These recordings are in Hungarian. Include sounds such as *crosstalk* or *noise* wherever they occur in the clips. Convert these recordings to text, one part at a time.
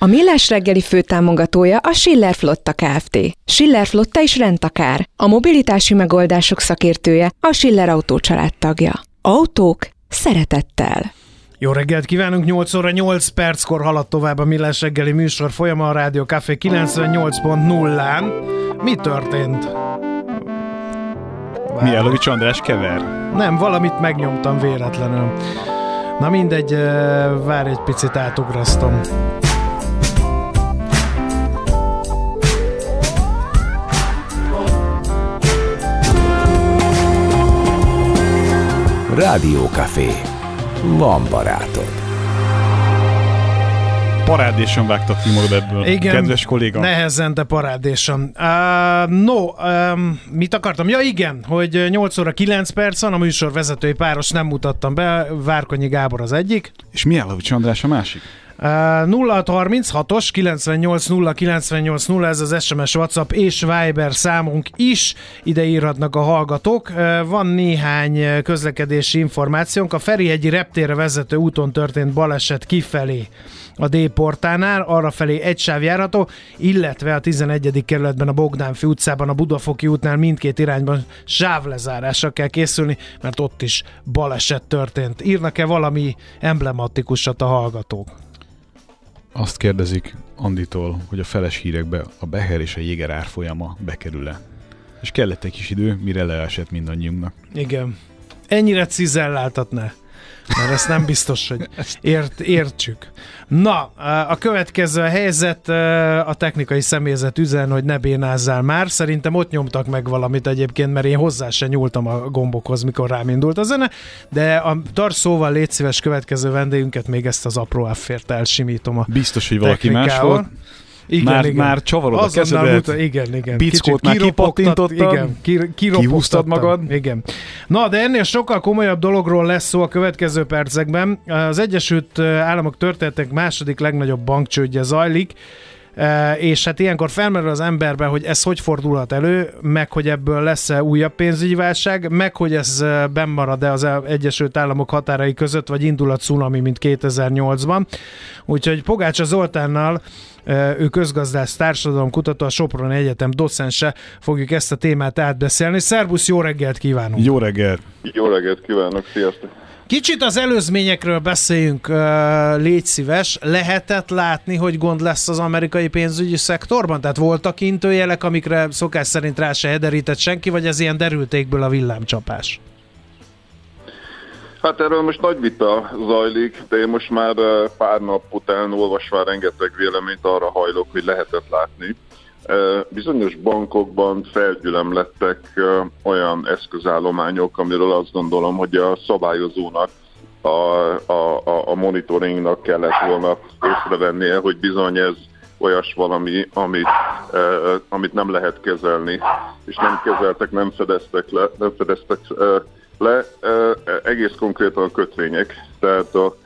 A Millás reggeli főtámogatója a Schiller Flotta Kft. Schiller Flotta is rendtakár. A mobilitási megoldások szakértője a Schiller Autó tagja. Autók szeretettel. Jó reggelt kívánunk, 8 óra 8 perckor haladt tovább a Millás reggeli műsor folyama a Rádió Café 98.0-án. Mi történt? Mijálovics András kever. Nem, valamit megnyomtam véletlenül. Na mindegy, várj egy picit átugrasztom. Café. Van barátod. Parádéson vágtak ki magad ebből, Igen, kedves kolléga. nehezen, de parádéson. Uh, no, um, mit akartam? Ja igen, hogy 8 óra 9 perc van, a műsor vezetői páros nem mutattam be, Várkonyi Gábor az egyik. És Mijálovics András a másik? 0636-os 98 0 98 0, ez az SMS, WhatsApp és Viber számunk is, ide írhatnak a hallgatók. Van néhány közlekedési információnk. A Ferihegyi reptérre vezető úton történt baleset kifelé a D-portánál, arra felé egy sáv járható, illetve a 11. kerületben a Bogdánfi utcában, a Budafoki útnál mindkét irányban sávlezárásra kell készülni, mert ott is baleset történt. Írnak-e valami emblematikusat a hallgatók? Azt kérdezik Anditól, hogy a feles hírekbe a Beher és a Jéger árfolyama bekerül-e. És kellett egy kis idő, mire leesett mindannyiunknak. Igen. Ennyire cizelláltatná mert ezt nem biztos, hogy *laughs* ért, értsük. Na, a következő helyzet, a technikai személyzet üzen, hogy ne bénázzál már. Szerintem ott nyomtak meg valamit egyébként, mert én hozzá se nyúltam a gombokhoz, mikor rám indult a zene, de a tarszóval légy szíves következő vendégünket még ezt az apró affért elsimítom a Biztos, hogy valaki más volt. Igen, már, igen. már csavarod a kezedet, muta, igen, igen. bickót már kipattintottad, igen, ki, kihúztad magad. Igen. Na, de ennél sokkal komolyabb dologról lesz szó a következő percekben. Az Egyesült Államok történetek második legnagyobb bankcsődje zajlik, és hát ilyenkor felmerül az emberbe, hogy ez hogy fordulhat elő, meg hogy ebből lesz-e újabb pénzügyi válság, meg hogy ez bennmarad-e az Egyesült Államok határai között, vagy indul a cunami, mint 2008-ban. Úgyhogy Pogácsa Zoltánnal ő közgazdász társadalomkutató, a Soproni Egyetem docense, fogjuk ezt a témát átbeszélni. Szerbusz, jó reggelt kívánunk! Jó reggelt! Jó reggelt kívánok, sziasztok! Kicsit az előzményekről beszéljünk, légy szíves. Lehetett látni, hogy gond lesz az amerikai pénzügyi szektorban? Tehát voltak intőjelek, amikre szokás szerint rá se hederített senki, vagy ez ilyen derültékből a villámcsapás? Hát erről most nagy vita zajlik, de én most már pár nap után olvasva rengeteg véleményt arra hajlok, hogy lehetett látni. Bizonyos bankokban felgyülemlettek olyan eszközállományok, amiről azt gondolom, hogy a szabályozónak, a, a, a monitoringnak kellett volna észrevennie, hogy bizony ez olyas valami, amit, amit nem lehet kezelni, és nem kezeltek, nem fedeztek le, nem fedeztek le egész konkrétan a kötvények. Tehát a,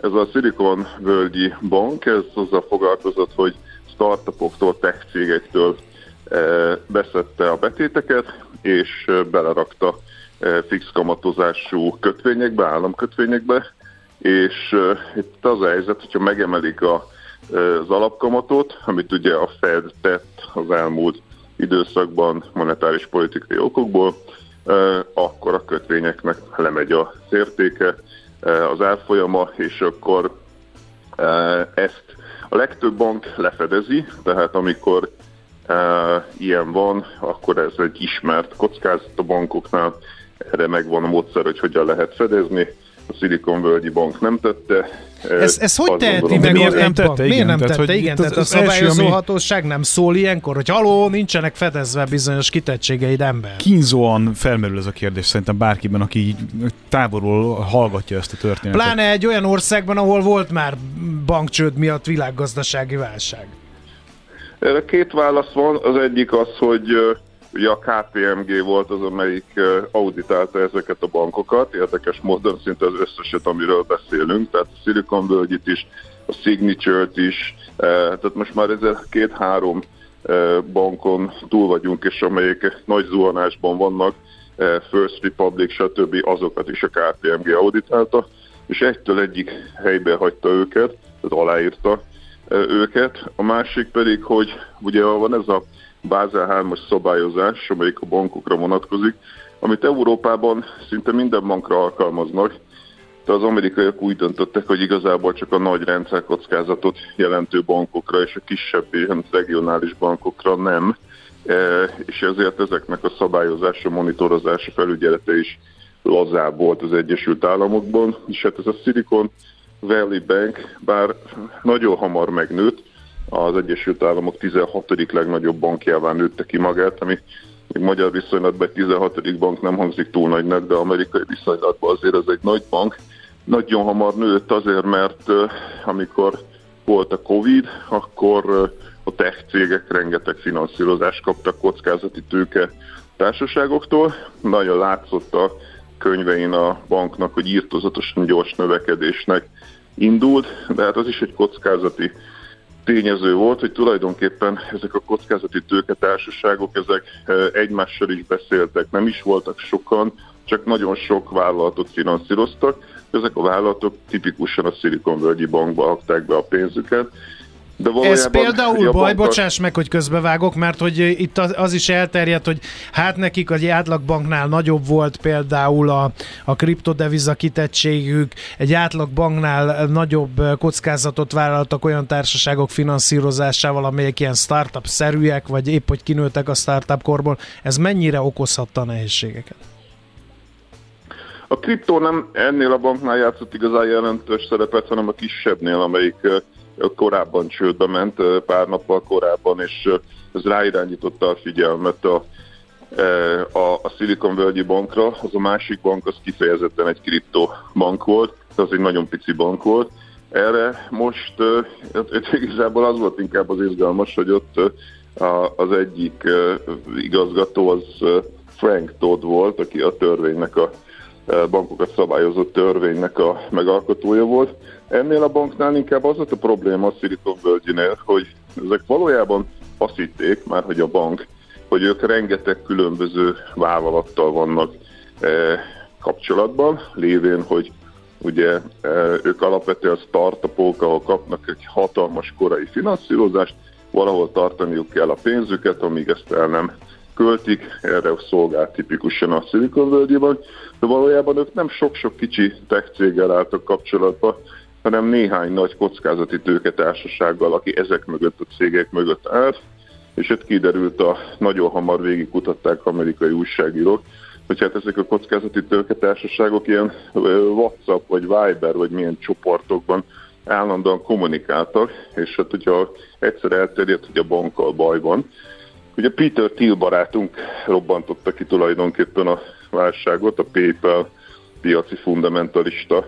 ez a Silicon völgyi bank, ez azzal foglalkozott, hogy startupoktól, tech cégektől beszette a betéteket, és belerakta fix kamatozású kötvényekbe, államkötvényekbe, és itt az a helyzet, hogyha megemelik a, az alapkamatot, amit ugye a Fed tett az elmúlt időszakban monetáris politikai okokból, akkor a kötvényeknek lemegy a értéke, az árfolyama, és akkor ezt a legtöbb bank lefedezi, tehát amikor ilyen van, akkor ez egy ismert kockázat a bankoknál, erre megvan a módszer, hogy hogyan lehet fedezni a Silicon Valley Bank nem tette. Ez, ez hogy teheti meg? Miért nem tette? Miért nem tette? Tehát, igen, tehát a szabályozó ami... hatóság nem szól ilyenkor, hogy haló, nincsenek fedezve bizonyos kitettségeid ember. Kínzóan felmerül ez a kérdés szerintem bárkiben, aki így távolról hallgatja ezt a történetet. Pláne egy olyan országban, ahol volt már bankcsőd miatt világgazdasági válság. Erre két válasz van. Az egyik az, hogy Ugye a KPMG volt az, amelyik auditálta ezeket a bankokat, érdekes módon szinte az összeset, amiről beszélünk, tehát a Silicon Valley-t is, a Signature-t is, tehát most már ez két-három bankon túl vagyunk, és amelyek nagy zuhanásban vannak, First Republic, stb. azokat is a KPMG auditálta, és egytől egyik helybe hagyta őket, tehát aláírta őket. A másik pedig, hogy ugye van ez a Bázel 3-as szabályozás, amelyik a bankokra vonatkozik, amit Európában szinte minden bankra alkalmaznak, de az amerikaiak úgy döntöttek, hogy igazából csak a nagy rendszerkockázatot jelentő bankokra és a kisebb ilyen regionális bankokra nem, e, és ezért ezeknek a szabályozása, monitorozása, felügyelete is lazább volt az Egyesült Államokban, és hát ez a Silicon Valley Bank, bár nagyon hamar megnőtt, az Egyesült Államok 16. legnagyobb bankjává nőtte ki magát, ami még magyar viszonylatban egy 16. bank nem hangzik túl nagynak, de amerikai viszonylatban azért ez egy nagy bank. Nagyon hamar nőtt azért, mert amikor volt a Covid, akkor a tech cégek rengeteg finanszírozást kaptak kockázati tőke társaságoktól. Nagyon látszott a könyvein a banknak, hogy írtozatosan gyors növekedésnek indult, de hát az is egy kockázati tényező volt, hogy tulajdonképpen ezek a kockázati tőketársaságok, ezek e, egymással is beszéltek, nem is voltak sokan, csak nagyon sok vállalatot finanszíroztak. Ezek a vállalatok tipikusan a Silicon Valley bankba adták be a pénzüket, de Ez például baj, banka... bocsáss meg, hogy közbevágok, mert hogy itt az, az is elterjedt, hogy hát nekik egy átlagbanknál nagyobb volt például a, a kriptodeviza kitettségük, egy átlagbanknál nagyobb kockázatot vállaltak olyan társaságok finanszírozásával, amelyek ilyen startup-szerűek, vagy épp hogy kinőttek a startup korból. Ez mennyire okozhatta a nehézségeket? A kriptó nem ennél a banknál játszott igazán jelentős szerepet, hanem a kisebbnél, amelyik korábban csődbe ment, pár nappal korábban, és ez ráirányította a figyelmet a, a, a Silicon Valley bankra. Az a másik bank az kifejezetten egy kriptobank volt, az egy nagyon pici bank volt. Erre most uh, igazából az volt inkább az izgalmas, hogy ott az egyik igazgató az Frank Todd volt, aki a törvénynek a bankokat szabályozott törvénynek a megalkotója volt. Ennél a banknál inkább az volt a probléma a Silicon valley hogy ezek valójában azt hitték már, hogy a bank, hogy ők rengeteg különböző vállalattal vannak e, kapcsolatban, lévén, hogy ugye e, ők alapvetően startupok, ahol kapnak egy hatalmas korai finanszírozást, valahol tartaniuk kell a pénzüket, amíg ezt el nem költik, erre szolgál tipikusan a Silicon valley de valójában ők nem sok-sok kicsi tech céggel álltak kapcsolatba, hanem néhány nagy kockázati tőketársasággal, aki ezek mögött a cégek mögött állt, és itt kiderült a nagyon hamar végigkutatták amerikai újságírók, hogy hát ezek a kockázati tőketársaságok ilyen WhatsApp vagy Viber vagy milyen csoportokban állandóan kommunikáltak, és hát hogyha egyszer elterjedt, hogy a bankkal baj van, Ugye Peter Thiel barátunk robbantotta ki tulajdonképpen a válságot, a PayPal piaci fundamentalista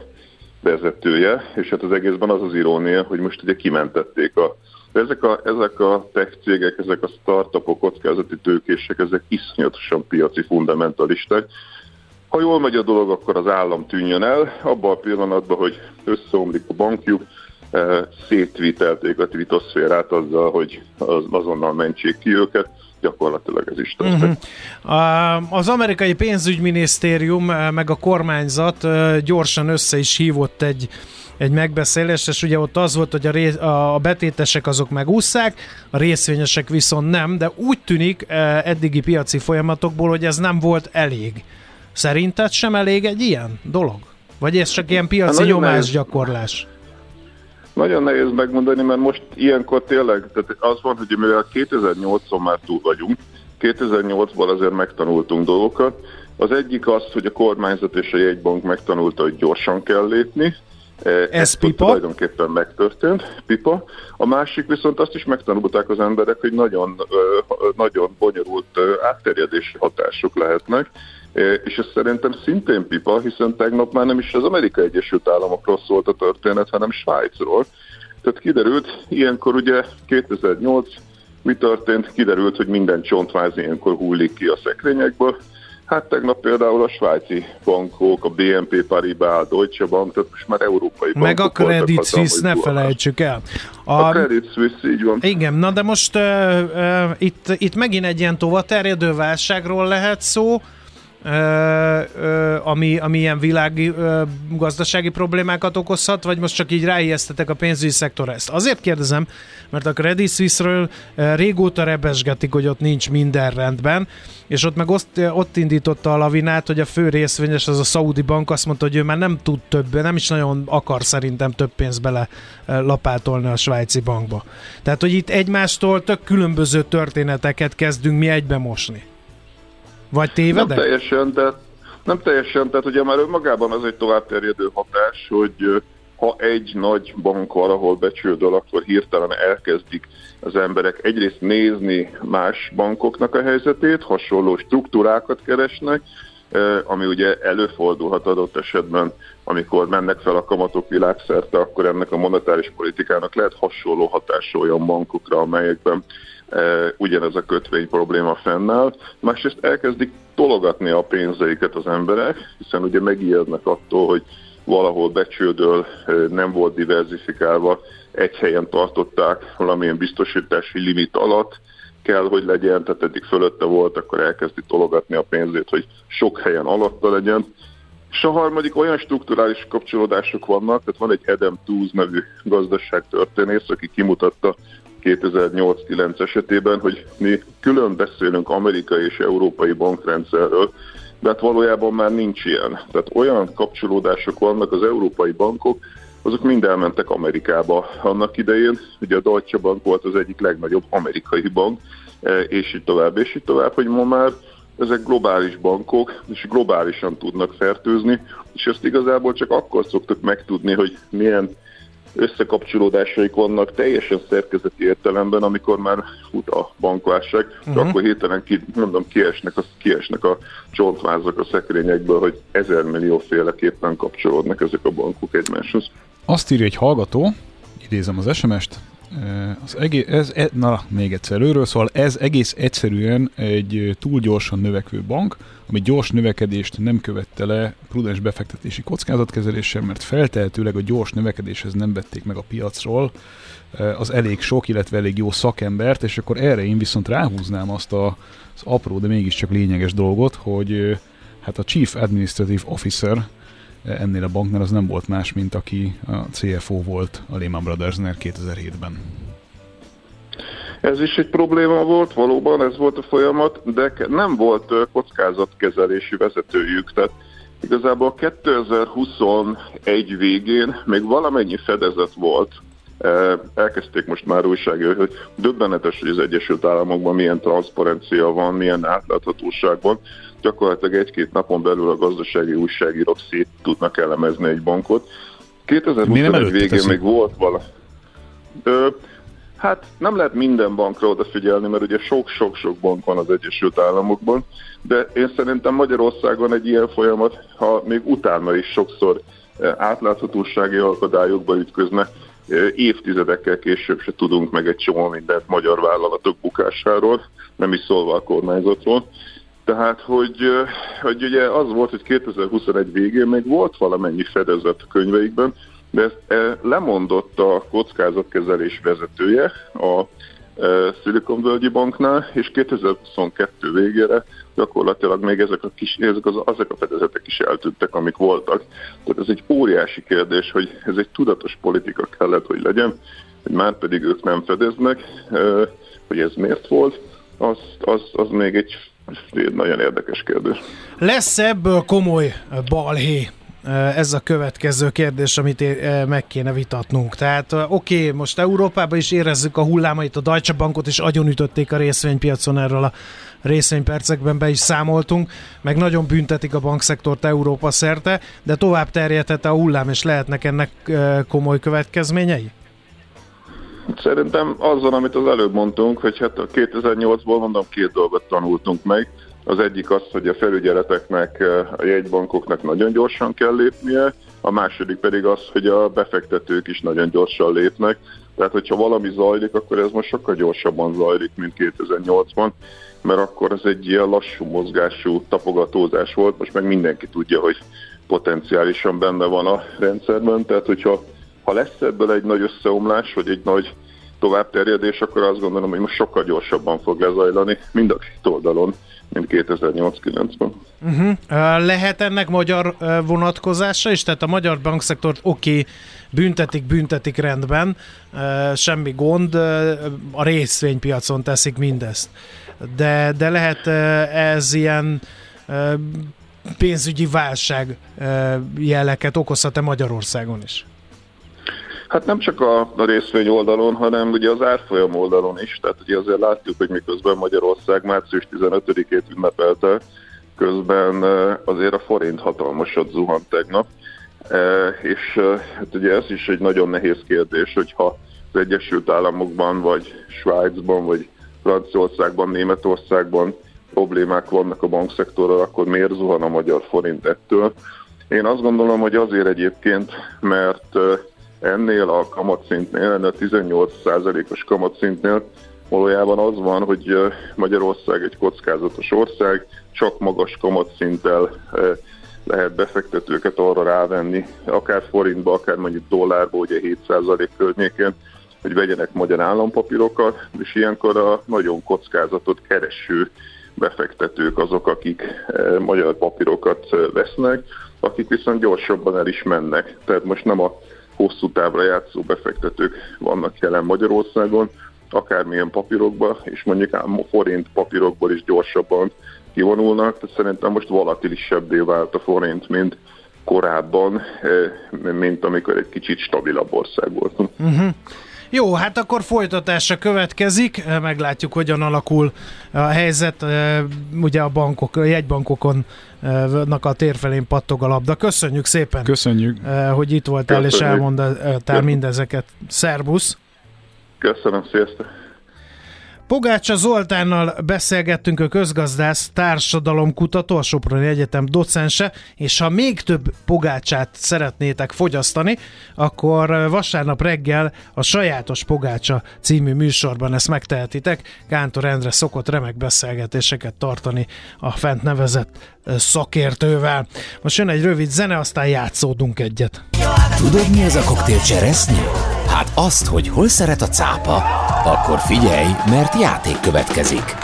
vezetője, és hát az egészben az az irónia, hogy most ugye kimentették a ezek a, ezek a tech cégek, ezek a startupok, kockázati tőkések, ezek iszonyatosan piaci fundamentalisták. Ha jól megy a dolog, akkor az állam tűnjön el, abban a pillanatban, hogy összeomlik a bankjuk, eh, szétvitelték a tvitoszférát azzal, hogy azonnal mentsék ki őket, gyakorlatilag ez is történt. Uh-huh. Az amerikai pénzügyminisztérium eh, meg a kormányzat eh, gyorsan össze is hívott egy egy megbeszélést, és ugye ott az volt, hogy a, ré, a betétesek azok megúszszák, a részvényesek viszont nem, de úgy tűnik eh, eddigi piaci folyamatokból, hogy ez nem volt elég. Szerinted sem elég egy ilyen dolog? Vagy ez csak ilyen piaci hát nyomásgyakorlás? Nagyon nehéz megmondani, mert most ilyenkor tényleg, tehát az van, hogy mivel 2008-on már túl vagyunk, 2008-ban azért megtanultunk dolgokat. Az egyik az, hogy a kormányzat és a jegybank megtanulta, hogy gyorsan kell lépni, e, ez, Ez pipa? tulajdonképpen megtörtént, pipa. A másik viszont azt is megtanulták az emberek, hogy nagyon, nagyon bonyolult átterjedési hatások lehetnek, és ez szerintem szintén pipa, hiszen tegnap már nem is az Amerikai Egyesült Államokról szólt a történet, hanem Svájcról. Tehát kiderült, ilyenkor ugye 2008 Mi történt? Kiderült, hogy minden csontváz ilyenkor hullik ki a szekrényekből, Hát tegnap például a svájci bankok, a BNP Paribas, a Deutsche Bank, tehát most már európai bankok Meg a Credit Suisse, ne felejtsük el. A, a Credit Suisse, így van. Igen, na de most uh, uh, itt, itt megint egy ilyen tovaterjedő válságról lehet szó, ami, ami ilyen világi gazdasági problémákat okozhat, vagy most csak így ráijesztetek a pénzügyi szektorra ezt? Azért kérdezem, mert a Credit Suisse-ről régóta rebesgetik, hogy ott nincs minden rendben, és ott meg ott, ott indította a lavinát, hogy a fő részvényes, az a Saudi Bank azt mondta, hogy ő már nem tud több, nem is nagyon akar szerintem több pénzt bele lapátolni a svájci bankba. Tehát, hogy itt egymástól tök különböző történeteket kezdünk mi egybe mosni. Vagy tévedek? Nem teljesen, tehát, nem teljesen, tehát ugye már önmagában az egy továbbterjedő hatás, hogy ha egy nagy bank valahol becsődöl, akkor hirtelen elkezdik az emberek egyrészt nézni más bankoknak a helyzetét, hasonló struktúrákat keresnek, ami ugye előfordulhat adott esetben, amikor mennek fel a kamatok világszerte, akkor ennek a monetáris politikának lehet hasonló hatása olyan bankokra, amelyekben ugyanez a kötvény probléma fennáll. Másrészt elkezdik tologatni a pénzeiket az emberek, hiszen ugye megijednek attól, hogy valahol becsődöl, nem volt diversifikálva, egy helyen tartották valamilyen biztosítási limit alatt, kell, hogy legyen, tehát eddig fölötte volt, akkor elkezdi tologatni a pénzét, hogy sok helyen alatta legyen. És a harmadik olyan strukturális kapcsolódások vannak, tehát van egy Adam Tooze nevű gazdaságtörténész, aki kimutatta 2008-9 esetében, hogy mi külön beszélünk amerikai és európai bankrendszerről, de hát valójában már nincs ilyen. Tehát olyan kapcsolódások vannak az európai bankok, azok mind elmentek Amerikába annak idején. Ugye a Deutsche Bank volt az egyik legnagyobb amerikai bank, e, és így tovább, és így tovább, hogy ma már ezek globális bankok, és globálisan tudnak fertőzni, és ezt igazából csak akkor szoktuk megtudni, hogy milyen összekapcsolódásaik vannak teljesen szerkezeti értelemben, amikor már fut a bankválság, uh-huh. akkor hirtelen ki, mondom, kiesnek a, kiesnek a csontvázak a szekrényekből, hogy ezer millió féleképpen kapcsolódnak ezek a bankok egymáshoz. Azt írja egy hallgató, idézem az SMS-t, az egész, ez, e, na, még egyszer őről, szóval ez egész egyszerűen egy túl gyorsan növekvő bank, ami gyors növekedést nem követte le prudens befektetési kockázatkezeléssel, mert feltehetőleg a gyors növekedéshez nem vették meg a piacról az elég sok, illetve elég jó szakembert, és akkor erre én viszont ráhúznám azt a, az apró, de mégiscsak lényeges dolgot, hogy hát a Chief Administrative Officer, ennél a banknál az nem volt más, mint aki a CFO volt a Lehman Brothersnél 2007-ben. Ez is egy probléma volt, valóban ez volt a folyamat, de nem volt kockázatkezelési vezetőjük, tehát igazából 2021 végén még valamennyi fedezet volt, elkezdték most már újságírni, hogy döbbenetes, hogy az Egyesült Államokban milyen transzparencia van, milyen átláthatóság van gyakorlatilag egy-két napon belül a gazdasági újságírók szét tudnak elemezni egy bankot. 2021 végén még volt vala. Ö, hát nem lehet minden bankra odafigyelni, mert ugye sok-sok-sok bank van az Egyesült Államokban, de én szerintem Magyarországon egy ilyen folyamat, ha még utána is sokszor átláthatósági akadályokba ütközne, évtizedekkel később se tudunk meg egy csomó mindent magyar vállalatok bukásáról, nem is szólva a kormányzatról. Tehát, hogy, hogy ugye az volt, hogy 2021 végén még volt valamennyi fedezet a könyveikben, de ezt lemondott a kockázatkezelés vezetője a Silicon Valley Banknál, és 2022 végére gyakorlatilag még ezek a, kis, ezek, az, ezek a fedezetek is eltűntek, amik voltak. Tehát ez egy óriási kérdés, hogy ez egy tudatos politika kellett, hogy legyen, hogy már pedig ők nem fedeznek, hogy ez miért volt, az, az, az még egy egy nagyon érdekes kérdés. Lesz ebből komoly balhé? Ez a következő kérdés, amit meg kéne vitatnunk. Tehát oké, okay, most Európában is érezzük a hullámait, a Deutsche Bankot is agyonütötték a részvénypiacon, erről a részvénypercekben be is számoltunk, meg nagyon büntetik a bankszektort Európa szerte, de tovább terjedhet a hullám, és lehetnek ennek komoly következményei? Szerintem azzal, amit az előbb mondtunk, hogy hát a 2008-ból mondom két dolgot tanultunk meg. Az egyik az, hogy a felügyeleteknek, a jegybankoknak nagyon gyorsan kell lépnie, a második pedig az, hogy a befektetők is nagyon gyorsan lépnek, tehát hogyha valami zajlik, akkor ez most sokkal gyorsabban zajlik, mint 2008-ban, mert akkor ez egy ilyen lassú mozgású tapogatózás volt, most meg mindenki tudja, hogy potenciálisan benne van a rendszerben, tehát hogyha ha lesz ebből egy nagy összeomlás, vagy egy nagy továbbterjedés, akkor azt gondolom, hogy most sokkal gyorsabban fog lezajlani mind a két oldalon, mint 2008-9-ben. Uh-huh. Lehet ennek magyar vonatkozása is? Tehát a magyar bankszektort oké, okay, büntetik, büntetik rendben, semmi gond, a részvénypiacon teszik mindezt. De, de lehet ez ilyen pénzügyi válság jeleket okozhat-e Magyarországon is? Hát nem csak a, a részvény oldalon, hanem ugye az árfolyam oldalon is. Tehát ugye azért látjuk, hogy miközben Magyarország március 15-ét ünnepelte, közben azért a forint hatalmasat zuhant tegnap. És hát ugye ez is egy nagyon nehéz kérdés, hogyha az Egyesült Államokban, vagy Svájcban, vagy Franciaországban, Németországban problémák vannak a bankszektorral, akkor miért zuhan a magyar forint ettől? Én azt gondolom, hogy azért egyébként, mert ennél a kamatszintnél, ennél a 18%-os kamatszintnél valójában az van, hogy Magyarország egy kockázatos ország, csak magas kamatszinttel lehet befektetőket arra rávenni, akár forintba, akár mondjuk dollárba, ugye 7% környékén, hogy vegyenek magyar állampapírokat, és ilyenkor a nagyon kockázatot kereső befektetők azok, akik magyar papírokat vesznek, akik viszont gyorsabban el is mennek. Tehát most nem a hosszú távra játszó befektetők vannak jelen Magyarországon, akármilyen papírokba, és mondjuk forint papírokból is gyorsabban kivonulnak, tehát szerintem most volatilisebbé vált a forint, mint korábban, eh, mint amikor egy kicsit stabilabb ország volt. Uh-huh. Jó, hát akkor folytatása következik, meglátjuk, hogyan alakul a helyzet. Ugye a bankok, a jegybankokon a térfelén pattog a labda. Köszönjük szépen, Köszönjük. hogy itt voltál Köszönjük. és elmondtál mindezeket. Szerbusz! Köszönöm, sziasztok! Pogácsa Zoltánnal beszélgettünk a közgazdász társadalomkutató, a Soproni Egyetem docense, és ha még több pogácsát szeretnétek fogyasztani, akkor vasárnap reggel a Sajátos Pogácsa című műsorban ezt megtehetitek. Kántor Endre szokott remek beszélgetéseket tartani a fent nevezett szakértővel. Most jön egy rövid zene, aztán játszódunk egyet. Tudod mi ez a koktél cseresznyi? Hát azt, hogy hol szeret a cápa, akkor figyelj, mert játék következik.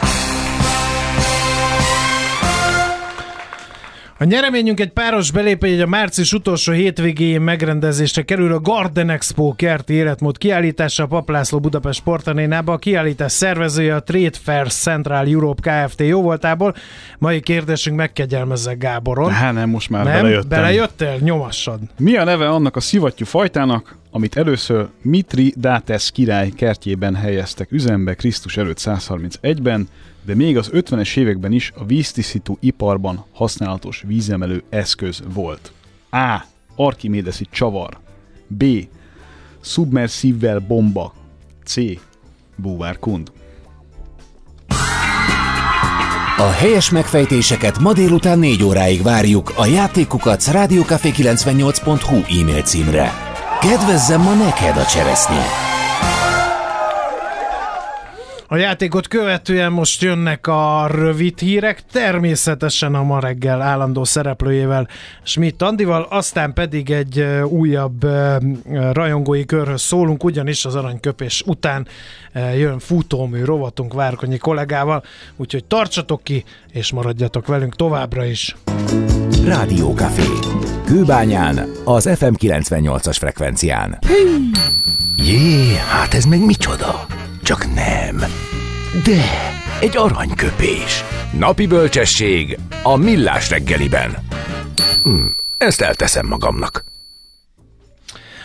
A nyereményünk egy páros belépő, a március utolsó hétvégéjén megrendezésre kerül a Garden Expo kerti életmód kiállítása a Paplászló Budapest sportanénába. A kiállítás szervezője a Trade Fair Central Europe Kft. jóvoltából. Mai kérdésünk megkegyelmezze Gáboron. Hát nem, most már nem? belejöttem. Belejöttél? Nyomassad. Mi a neve annak a szivattyú fajtának, amit először Mitri Dates király kertjében helyeztek üzembe Krisztus előtt 131-ben, de még az 50-es években is a víztisztító iparban használatos vízemelő eszköz volt. A. Archimédeszi csavar. B. Submerszívvel bomba. C. Búvárkund. A helyes megfejtéseket ma délután 4 óráig várjuk a játékukat rádiókafé98.hu e-mail címre. Kedvezzem ma neked a cseresznye! A játékot követően most jönnek a rövid hírek, természetesen a ma reggel állandó szereplőjével Schmidt Andival, aztán pedig egy újabb rajongói körhöz szólunk, ugyanis az aranyköpés után jön futómű rovatunk Várkonyi kollégával, úgyhogy tartsatok ki, és maradjatok velünk továbbra is. Café. Kőbányán, az FM 98-as frekvencián. Jé, hát ez meg micsoda? Csak nem. De, egy aranyköpés. Napi bölcsesség a millás reggeliben. Hm, ezt elteszem magamnak.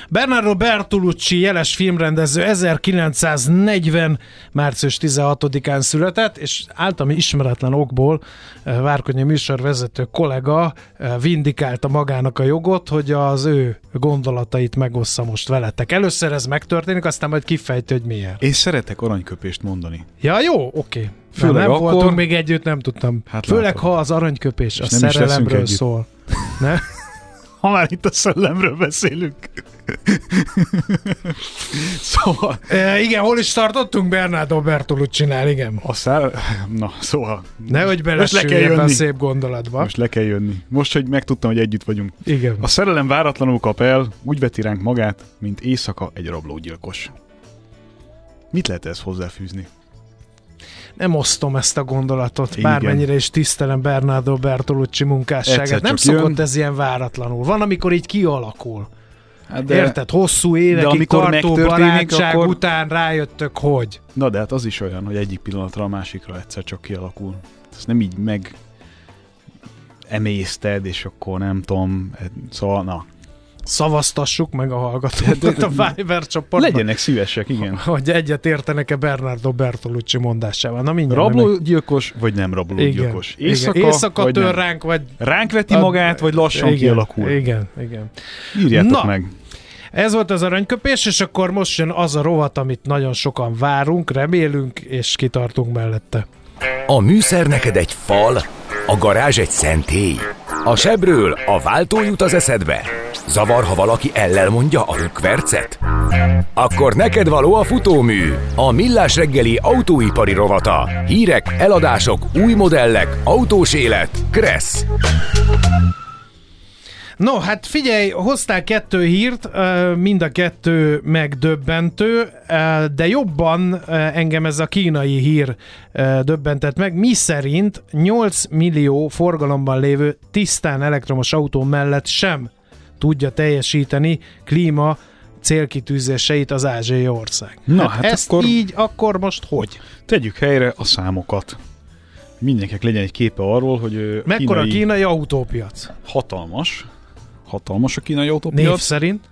Bernardo Bertolucci jeles filmrendező 1940. március 16-án született, és általam ismeretlen okból eh, Várkonyi műsorvezető kollega eh, vindikálta magának a jogot, hogy az ő gondolatait megossza most veletek. Először ez megtörténik, aztán majd kifejti, hogy miért. Én szeretek aranyköpést mondani. Ja, jó, oké. Főleg nem akkor... voltunk még együtt, nem tudtam. Hát Főleg, látod. ha az aranyköpés a szerelemről szól. *laughs* ne? ha már itt a szellemről beszélünk. *laughs* szóval... E, igen, hol is tartottunk? Bernardo Bertolucci-nál, igen. A szár... Na, szóval... Nehogy belesülj ebben szép gondolatba. Most le kell jönni. Most, hogy megtudtam, hogy együtt vagyunk. Igen. A szerelem váratlanul kap el, úgy veti ránk magát, mint éjszaka egy rablógyilkos. Mit lehet ezt hozzáfűzni? nem osztom ezt a gondolatot, Igen. bármennyire is tisztelem Bernardo Bertolucci munkásságát. Nem szokott jön. ez ilyen váratlanul. Van, amikor így kialakul. Hát de, Érted? Hosszú évekig de amikor tartó barátság akkor... után rájöttök, hogy. Na de hát az is olyan, hogy egyik pillanatra a másikra egyszer csak kialakul. Ez nem így meg emészted, és akkor nem tudom, szóval na, szavaztassuk meg a hallgatókat a Viber csoportban. Legyenek szívesek, igen. Hogy egyet értenek-e Bernardo Bertolucci mondásával. Na mindjárt. Rablógyilkos, vagy nem rablógyilkos? Igen, Éjszaka, igen. Éjszaka vagy tör nem. ránk, vagy... Ránk veti magát, vagy lassan igen, kialakul? Igen, igen. Írjátok Na, meg. Ez volt az aranyköpés, és akkor most jön az a rovat, amit nagyon sokan várunk, remélünk, és kitartunk mellette. A műszer neked egy fal, a garázs egy szentély. A sebről a váltó jut az eszedbe. Zavar, ha valaki ellel mondja a rükvercet? Akkor neked való a futómű, a millás reggeli autóipari rovata. Hírek, eladások, új modellek, autós élet. Kressz. No, hát figyelj, hoztál kettő hírt, mind a kettő megdöbbentő, de jobban engem ez a kínai hír döbbentett meg, mi szerint 8 millió forgalomban lévő tisztán elektromos autó mellett sem tudja teljesíteni klíma célkitűzéseit az ázsiai ország. Na, hát, hát ezt akkor így, akkor most hogy? Tegyük helyre a számokat. Mindenkinek legyen egy képe arról, hogy Mekkora kínai, a kínai autópiac? Hatalmas. Hatalmas a kínai autópiac. Név szerint?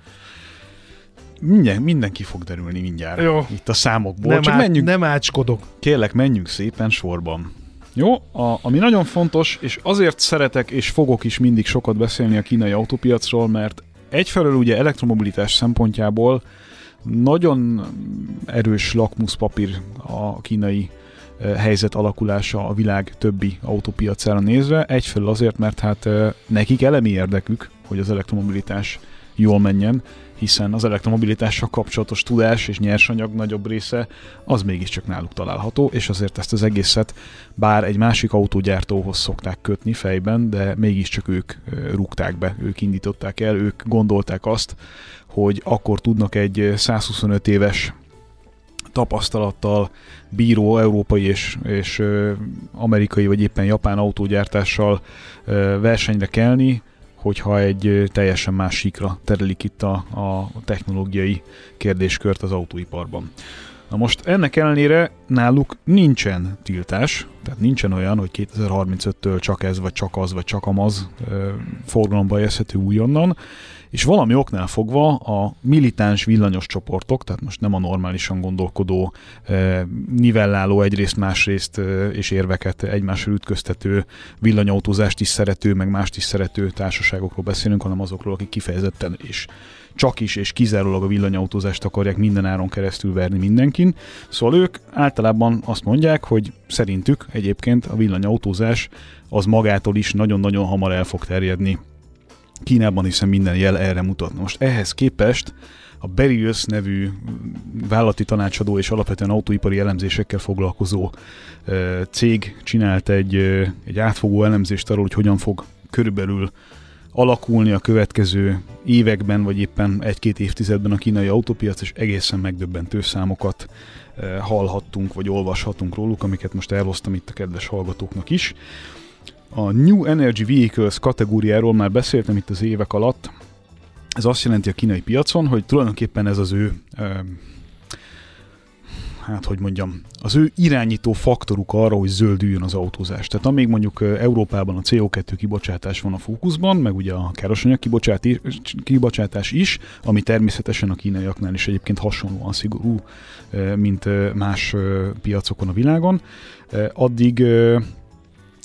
Minden, mindenki fog derülni mindjárt. Jó. Itt a számokból. Nem, Csak á, menjünk, nem ácskodok. Kérlek, menjünk szépen sorban. Jó, a, ami nagyon fontos, és azért szeretek és fogok is mindig sokat beszélni a kínai autópiacról, mert egyfelől ugye elektromobilitás szempontjából nagyon erős lakmuszpapír a kínai e, helyzet alakulása a világ többi autópiacára nézve. Egyfelől azért, mert hát e, nekik elemi érdekük, hogy az elektromobilitás jól menjen, hiszen az elektromobilitással kapcsolatos tudás és nyersanyag nagyobb része az mégiscsak náluk található, és azért ezt az egészet bár egy másik autógyártóhoz szokták kötni fejben, de mégiscsak ők rúgták be, ők indították el, ők gondolták azt, hogy akkor tudnak egy 125 éves tapasztalattal bíró európai és, és amerikai vagy éppen japán autógyártással versenyre kelni, hogyha egy teljesen más síkra terelik itt a, a technológiai kérdéskört az autóiparban. Na most ennek ellenére náluk nincsen tiltás, tehát nincsen olyan, hogy 2035-től csak ez, vagy csak az, vagy csak amaz forgalomba helyezhető újonnan, és valami oknál fogva a militáns villanyos csoportok, tehát most nem a normálisan gondolkodó, eh, nivelláló egyrészt, másrészt eh, és érveket egymásra ütköztető villanyautózást is szerető, meg mást is szerető társaságokról beszélünk, hanem azokról, akik kifejezetten és csak is és kizárólag a villanyautózást akarják minden áron keresztül verni mindenkin. Szóval ők általában azt mondják, hogy szerintük egyébként a villanyautózás az magától is nagyon-nagyon hamar el fog terjedni Kínában, hiszen minden jel erre mutat. Most ehhez képest a Berius nevű vállalati tanácsadó és alapvetően autóipari elemzésekkel foglalkozó cég csinált egy, egy átfogó elemzést arról, hogy hogyan fog körülbelül alakulni a következő években, vagy éppen egy-két évtizedben a kínai autópiac, és egészen megdöbbentő számokat hallhattunk, vagy olvashatunk róluk, amiket most elhoztam itt a kedves hallgatóknak is. A New Energy Vehicles kategóriáról már beszéltem itt az évek alatt. Ez azt jelenti a kínai piacon, hogy tulajdonképpen ez az ő hát hogy mondjam, az ő irányító faktoruk arra, hogy zöldüljön az autózás. Tehát amíg mondjuk Európában a CO2 kibocsátás van a fókuszban, meg ugye a károsanyag kibocsátás is, ami természetesen a kínaiaknál is egyébként hasonlóan szigorú, mint más piacokon a világon, addig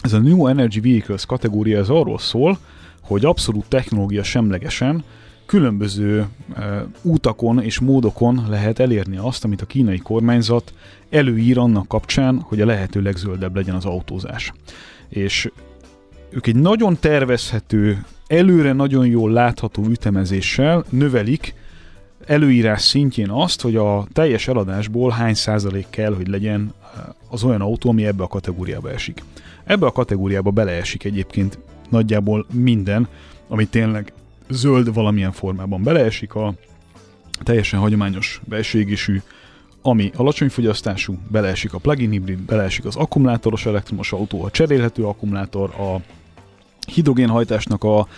ez a New Energy Vehicles kategória ez arról szól, hogy abszolút technológia semlegesen különböző e, útakon és módokon lehet elérni azt, amit a kínai kormányzat előír annak kapcsán, hogy a lehető legzöldebb legyen az autózás. És ők egy nagyon tervezhető, előre nagyon jól látható ütemezéssel növelik előírás szintjén azt, hogy a teljes eladásból hány százalék kell, hogy legyen az olyan autó, ami ebbe a kategóriába esik. Ebbe a kategóriába beleesik egyébként nagyjából minden, ami tényleg zöld valamilyen formában beleesik, a teljesen hagyományos belső égésű, ami alacsony fogyasztású, beleesik a plug-in hibrid, beleesik az akkumulátoros elektromos autó, a cserélhető akkumulátor, a hidrogénhajtásnak a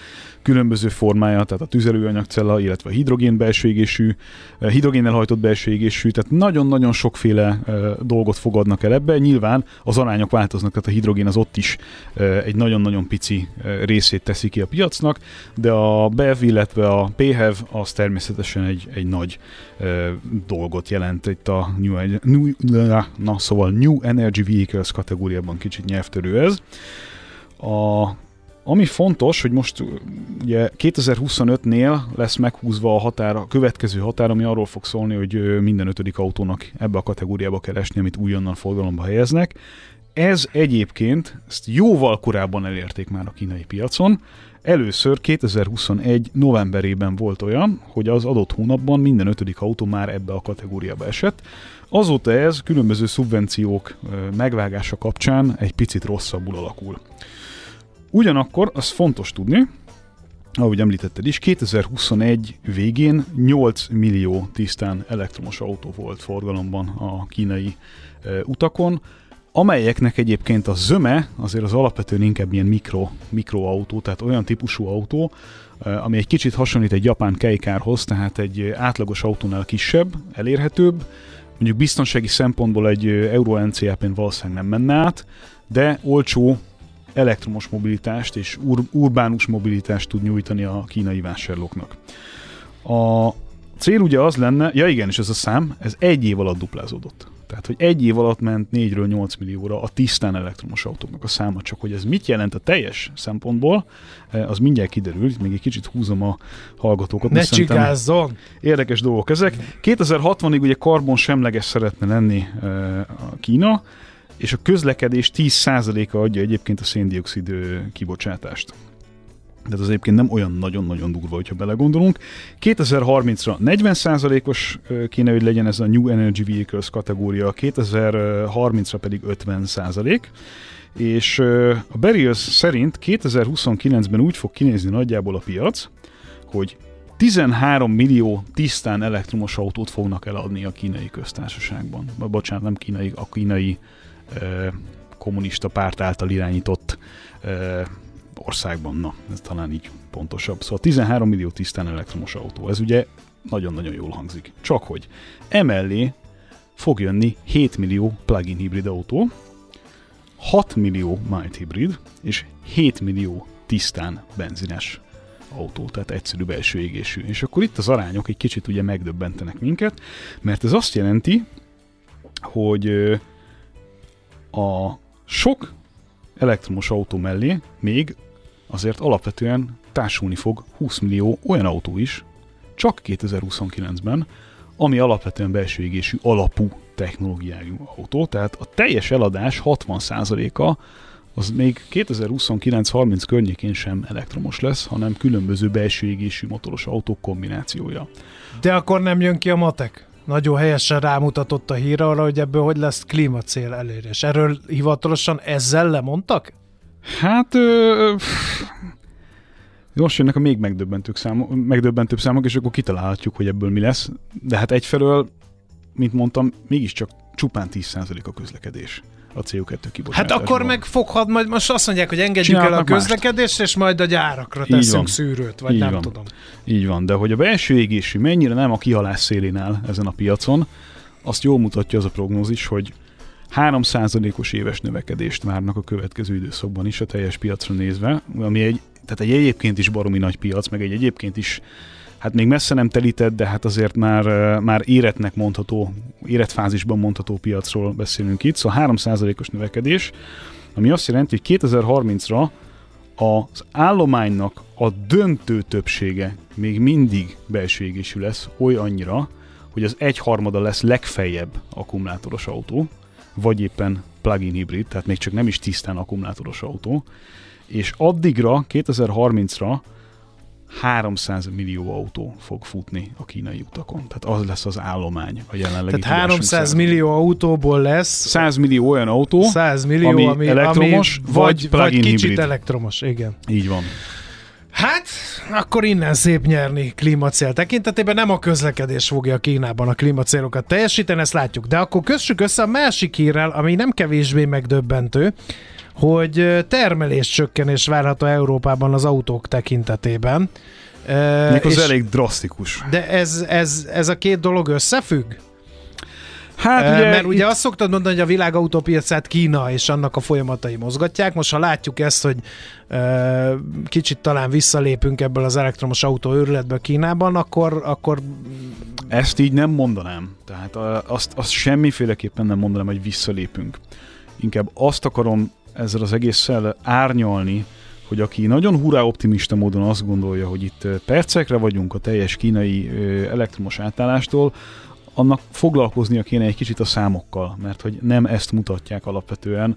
különböző formája, tehát a tüzelőanyagcella, illetve a hidrogén belső égésű, hidrogénnel hajtott belső égésű, tehát nagyon-nagyon sokféle dolgot fogadnak el ebbe. Nyilván az arányok változnak, tehát a hidrogén az ott is egy nagyon-nagyon pici részét teszi ki a piacnak, de a BEV, illetve a PHEV az természetesen egy, egy nagy dolgot jelent itt a New, New, na, szóval New Energy Vehicles kategóriában kicsit nyelvtörő ez. A ami fontos, hogy most ugye 2025-nél lesz meghúzva a határ, a következő határ, ami arról fog szólni, hogy minden ötödik autónak ebbe a kategóriába kell esni, amit újonnan forgalomba helyeznek. Ez egyébként, ezt jóval korábban elérték már a kínai piacon. Először 2021 novemberében volt olyan, hogy az adott hónapban minden ötödik autó már ebbe a kategóriába esett. Azóta ez különböző szubvenciók megvágása kapcsán egy picit rosszabbul alakul. Ugyanakkor az fontos tudni, ahogy említetted is, 2021 végén 8 millió tisztán elektromos autó volt forgalomban a kínai e, utakon, amelyeknek egyébként a zöme azért az alapvetően inkább ilyen mikro, mikroautó, tehát olyan típusú autó, e, ami egy kicsit hasonlít egy japán kejkárhoz, tehát egy átlagos autónál kisebb, elérhetőbb, mondjuk biztonsági szempontból egy Euro NCAP-n valószínűleg nem menne át, de olcsó elektromos mobilitást és ur- urbánus mobilitást tud nyújtani a kínai vásárlóknak. A cél ugye az lenne, ja igen, és ez a szám, ez egy év alatt duplázódott. Tehát, hogy egy év alatt ment 4-ről 8 millióra a tisztán elektromos autóknak a száma, csak hogy ez mit jelent a teljes szempontból, eh, az mindjárt kiderül, még egy kicsit húzom a hallgatókat. Ne csikázzon! Érdekes dolgok ezek. 2060-ig ugye karbon semleges szeretne lenni eh, a Kína, és a közlekedés 10%-a adja egyébként a széndiokszid kibocsátást. Tehát az egyébként nem olyan nagyon-nagyon durva, hogyha belegondolunk. 2030-ra 40%-os kéne, hogy legyen ez a New Energy Vehicles kategória, 2030-ra pedig 50%. És a Barriers szerint 2029-ben úgy fog kinézni nagyjából a piac, hogy 13 millió tisztán elektromos autót fognak eladni a kínai köztársaságban. Bocsánat, nem kínai, a kínai kommunista párt által irányított országban. Na, ez talán így pontosabb. Szóval 13 millió tisztán elektromos autó. Ez ugye nagyon-nagyon jól hangzik. Csak hogy emellé fog jönni 7 millió plug-in hibrid autó, 6 millió mild hibrid, és 7 millió tisztán benzines autó, tehát egyszerű belső égésű. És akkor itt az arányok egy kicsit ugye megdöbbentenek minket, mert ez azt jelenti, hogy a sok elektromos autó mellé még azért alapvetően társulni fog 20 millió olyan autó is, csak 2029-ben, ami alapvetően belső égésű alapú technológiájú autó, tehát a teljes eladás 60%-a az még 2029-30 környékén sem elektromos lesz, hanem különböző belső égésű motoros autók kombinációja. De akkor nem jön ki a matek? Nagyon helyesen rámutatott a hír arra, hogy ebből hogy lesz klímacél elérés. Erről hivatalosan ezzel lemondtak? Hát... Ö, most jönnek a még megdöbbentőbb számok, megdöbbentőbb számok, és akkor kitalálhatjuk, hogy ebből mi lesz. De hát egyfelől, mint mondtam, mégiscsak csupán 10% a közlekedés a CO2 kibocsátásban. Hát akkor meg foghat, majd most azt mondják, hogy engedjük Csinálnak el a közlekedést, mást. és majd a gyárakra Így teszünk van. szűrőt, vagy Így nem van. tudom. Így van, de hogy a belső égésű mennyire nem a kihalás szélén áll ezen a piacon, azt jól mutatja az a prognózis, hogy 3%-os éves növekedést várnak a következő időszakban is a teljes piacra nézve, ami egy, tehát egy egyébként is baromi nagy piac, meg egy egyébként is hát még messze nem telített, de hát azért már, már éretnek mondható, éretfázisban mondható piacról beszélünk itt, szóval 3%-os növekedés, ami azt jelenti, hogy 2030-ra az állománynak a döntő többsége még mindig belső égésű lesz, oly annyira, hogy az egyharmada lesz legfeljebb akkumulátoros autó, vagy éppen plug-in hibrid, tehát még csak nem is tisztán akkumulátoros autó, és addigra, 2030-ra 300 millió autó fog futni a kínai utakon. Tehát az lesz az állomány a jelenlegi Tehát 300 millió autóból lesz 100 millió olyan autó, 100 millió, ami, ami elektromos, ami vagy, vagy plug-in kicsit hibrid. elektromos, igen. Így van. Hát, akkor innen szép nyerni klímacél tekintetében. Nem a közlekedés fogja Kínában a klímacélokat teljesíteni, ezt látjuk. De akkor kössük össze a másik hírrel, ami nem kevésbé megdöbbentő, hogy termelés csökkenés várható Európában az autók tekintetében. Még az elég drasztikus. De ez, ez, ez a két dolog összefügg? Hát Ugye, Mert ugye itt- azt szoktad mondani, hogy a világ autópiacát Kína és annak a folyamatai mozgatják. Most ha látjuk ezt, hogy ö, kicsit talán visszalépünk ebből az elektromos autó őrületből Kínában, akkor, akkor Ezt így nem mondanám. Tehát azt, azt semmiféleképpen nem mondanám, hogy visszalépünk. Inkább azt akarom ezzel az egésszel árnyalni, hogy aki nagyon hurrá optimista módon azt gondolja, hogy itt percekre vagyunk a teljes kínai elektromos átállástól, annak foglalkoznia kéne egy kicsit a számokkal, mert hogy nem ezt mutatják alapvetően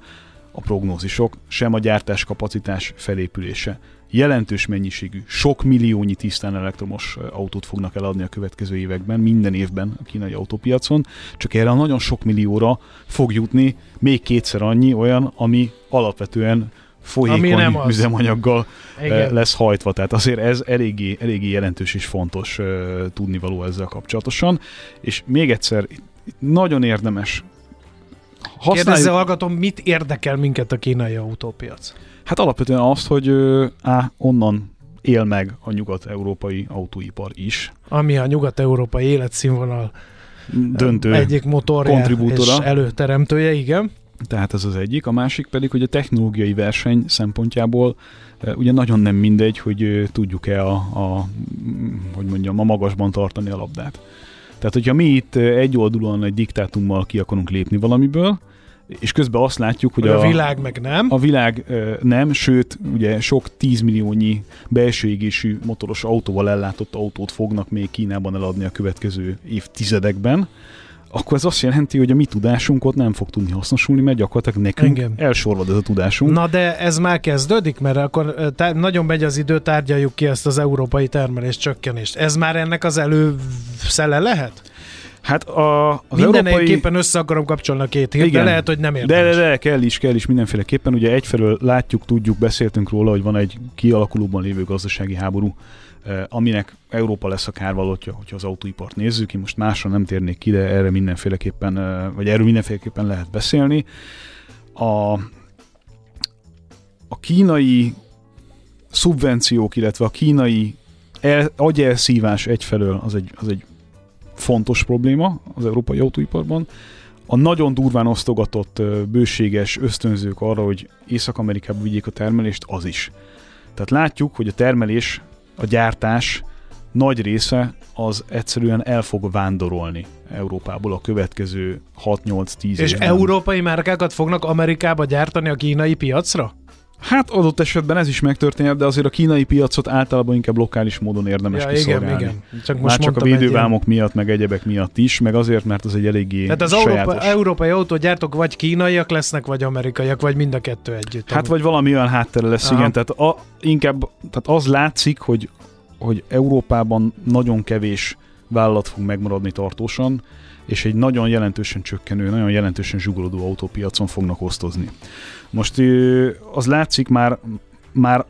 a prognózisok, sem a gyártás kapacitás felépülése. Jelentős mennyiségű, sok milliónyi tisztán elektromos autót fognak eladni a következő években, minden évben a kínai autópiacon, csak erre a nagyon sok millióra fog jutni még kétszer annyi olyan, ami alapvetően Ami folyékony nem az. üzemanyaggal igen. Lesz hajtva. Tehát azért ez eléggé, eléggé jelentős és fontos uh, tudnivaló ezzel kapcsolatosan. És még egyszer, nagyon érdemes Kérdezze, használjuk, hallgatom, mit érdekel minket a kínai autópiac? Hát alapvetően azt, hogy á, onnan él meg a nyugat-európai autóipar is. Ami a nyugat-európai életszínvonal Döntő. egyik motorja és előteremtője, igen. Tehát ez az egyik. A másik pedig, hogy a technológiai verseny szempontjából ugye nagyon nem mindegy, hogy tudjuk-e a, a, mm, hogy mondjam, a magasban tartani a labdát. Tehát, hogyha mi itt egyoldalúan egy diktátummal ki akarunk lépni valamiből, és közben azt látjuk, hogy a, a világ meg nem. a világ ö, nem, sőt, ugye sok tízmilliónyi belső égésű motoros autóval ellátott autót fognak még Kínában eladni a következő évtizedekben, akkor ez azt jelenti, hogy a mi tudásunk ott nem fog tudni hasznosulni, mert gyakorlatilag nekünk Igen. elsorvad ez a tudásunk. Na de ez már kezdődik, mert akkor tá- nagyon megy az idő, tárgyaljuk ki ezt az európai termelés csökkenést. Ez már ennek az előszele lehet? Hát a, az Mindenképpen európai... össze akarom kapcsolni a két hírt, de Igen. lehet, hogy nem De, érdemes. de, de, kell is, kell is mindenféleképpen. Ugye egyfelől látjuk, tudjuk, beszéltünk róla, hogy van egy kialakulóban lévő gazdasági háború, eh, aminek Európa lesz a kárvalótja, hogyha az autóipart nézzük. Én most másra nem térnék ki, de erre mindenféleképpen, eh, vagy erről mindenféleképpen lehet beszélni. A, a kínai szubvenciók, illetve a kínai el, agyelszívás egyfelől az egy, az egy fontos probléma az európai autóiparban. A nagyon durván osztogatott bőséges ösztönzők arra, hogy Észak-Amerikába vigyék a termelést, az is. Tehát látjuk, hogy a termelés, a gyártás nagy része az egyszerűen el fog vándorolni Európából a következő 6-8-10 És évben. európai márkákat fognak Amerikába gyártani a kínai piacra? Hát adott esetben ez is megtörténhet, de azért a kínai piacot általában inkább lokális módon érdemes Ja, igen, kiszolgálni. igen. Csak most Már csak a védővámok miatt, meg egyebek miatt is, meg azért, mert az egy eléggé Tehát az sajátos. Európa, európai autógyártók vagy kínaiak lesznek, vagy amerikaiak, vagy mind a kettő együtt. Hát vagy valami olyan háttere lesz, Aha. igen. Tehát, a, inkább, tehát az látszik, hogy, hogy Európában nagyon kevés vállalat fog megmaradni tartósan, és egy nagyon jelentősen csökkenő, nagyon jelentősen zsugorodó autópiacon fognak osztozni. Most az látszik már, már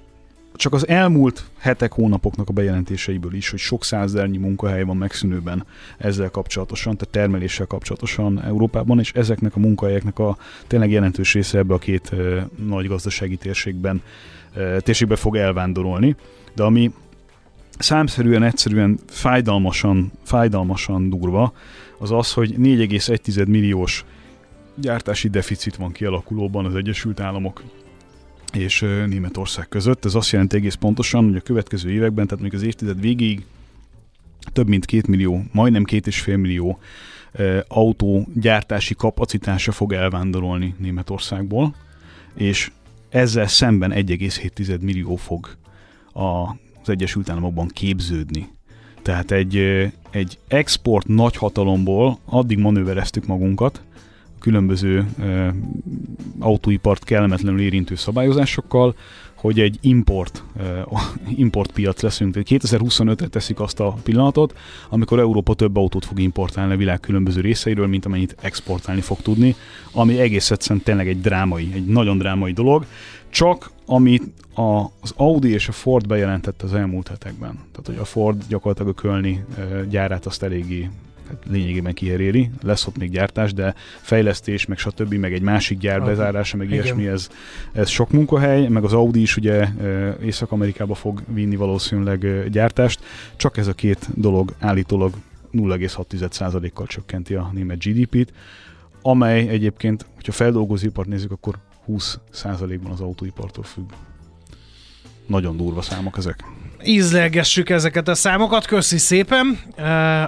csak az elmúlt hetek, hónapoknak a bejelentéseiből is, hogy sok százernyi munkahely van megszűnőben ezzel kapcsolatosan, tehát termeléssel kapcsolatosan Európában, és ezeknek a munkahelyeknek a tényleg jelentős része ebbe a két nagy gazdasági térségben térségbe fog elvándorolni. De ami számszerűen, egyszerűen fájdalmasan, fájdalmasan durva, az az, hogy 4,1 milliós gyártási deficit van kialakulóban az Egyesült Államok és Németország között. Ez azt jelenti egész pontosan, hogy a következő években, tehát még az évtized végéig több mint két millió, majdnem két és fél millió autógyártási kapacitása fog elvándorolni Németországból, és ezzel szemben 1,7 millió fog az Egyesült Államokban képződni. Tehát egy, ö, egy export nagyhatalomból addig manővereztük magunkat, különböző autóipart kellemetlenül érintő szabályozásokkal, hogy egy import, *laughs* import piac leszünk. 2025-re teszik azt a pillanatot, amikor Európa több autót fog importálni a világ különböző részeiről, mint amennyit exportálni fog tudni, ami egész egyszerűen tényleg egy drámai, egy nagyon drámai dolog, csak amit a, az Audi és a Ford bejelentett az elmúlt hetekben. Tehát, hogy a Ford gyakorlatilag a Kölni gyárát azt eléggé hát lényegében kiheréri, lesz ott még gyártás, de fejlesztés, meg stb., meg egy másik gyár bezárása, meg Igen. ilyesmi, ez, ez sok munkahely, meg az Audi is ugye Észak-Amerikába fog vinni valószínűleg gyártást, csak ez a két dolog állítólag 0,6%-kal csökkenti a német GDP-t, amely egyébként, hogyha feldolgozóipart nézzük, akkor 20%-ban az autóipartól függ. Nagyon durva számok ezek ízlelgessük ezeket a számokat, köszi szépen. Uh,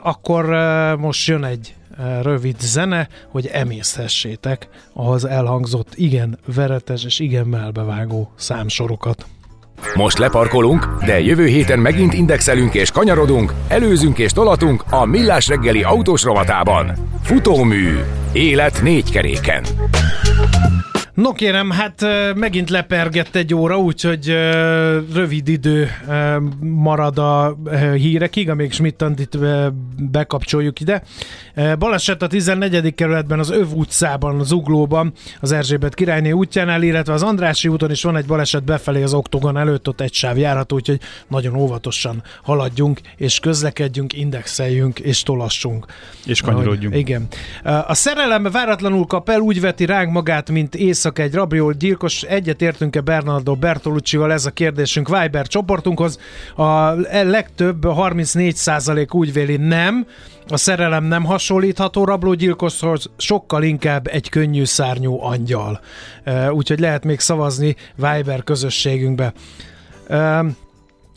akkor uh, most jön egy uh, rövid zene, hogy emészhessétek az elhangzott igen veretes és igen melbevágó számsorokat. Most leparkolunk, de jövő héten megint indexelünk és kanyarodunk, előzünk és tolatunk a Millás reggeli autós rovatában. Futómű. Élet négy keréken. No kérem, hát megint lepergett egy óra, úgyhogy rövid idő marad a hírekig, amíg Schmidt-Andit bekapcsoljuk ide. Baleset a 14. kerületben, az Öv utcában, az Uglóban, az Erzsébet királyné útjánál, illetve az Andrási úton is van egy baleset befelé az Oktogon előtt, ott egy sáv járható, úgyhogy nagyon óvatosan haladjunk, és közlekedjünk, indexeljünk, és tolassunk. És kanyarodjunk. Igen. A szerelem váratlanul kap el, úgy veti ránk magát, mint ész erőszak egy rabriol gyilkos. Egyet értünk-e Bernardo Bertolucci-val ez a kérdésünk Viber csoportunkhoz. A legtöbb, 34% úgy véli nem, a szerelem nem hasonlítható rablógyilkoshoz, sokkal inkább egy könnyű szárnyú angyal. Úgyhogy lehet még szavazni Viber közösségünkbe. A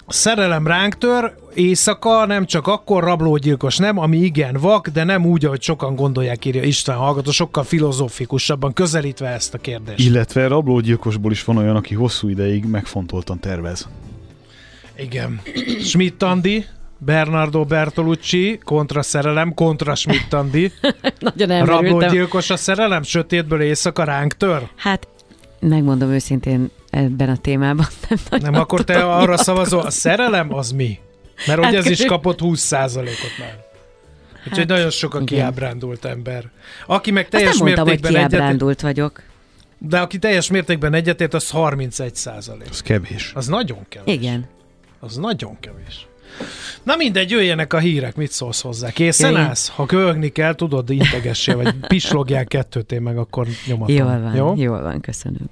szerelem ránk tör, éjszaka nem csak akkor rablógyilkos, nem, ami igen vak, de nem úgy, ahogy sokan gondolják, írja István hallgató, sokkal filozófikusabban közelítve ezt a kérdést. Illetve rablógyilkosból is van olyan, aki hosszú ideig megfontoltan tervez. Igen. Schmidt Andi, Bernardo Bertolucci, kontra szerelem, kontra Schmidt Andi. *laughs* Nagyon elmerültem. Rablógyilkos a szerelem, sötétből éjszaka ránk tör? Hát megmondom őszintén, ebben a témában *laughs* nem Nem, akkor te arra nyilatkozni. szavazol, a szerelem az mi? Mert hát hogy ez is kapott 20%-ot már. Úgyhogy hát, nagyon sok a igen. kiábrándult ember. Aki meg teljes Azt nem mondtam, mértékben hogy kiábrándult egyet... vagyok. De aki teljes mértékben egyetért, az 31 százalék. Az kevés. Az nagyon kevés. Igen. Az nagyon kevés. Na mindegy, jöjjenek a hírek, mit szólsz hozzá? Készen Jaj. állsz? Ha kölgni kell, tudod, integessél, vagy pislogjál kettőt, én meg akkor nyomatom. Jól van, Jó? jól van, köszönöm.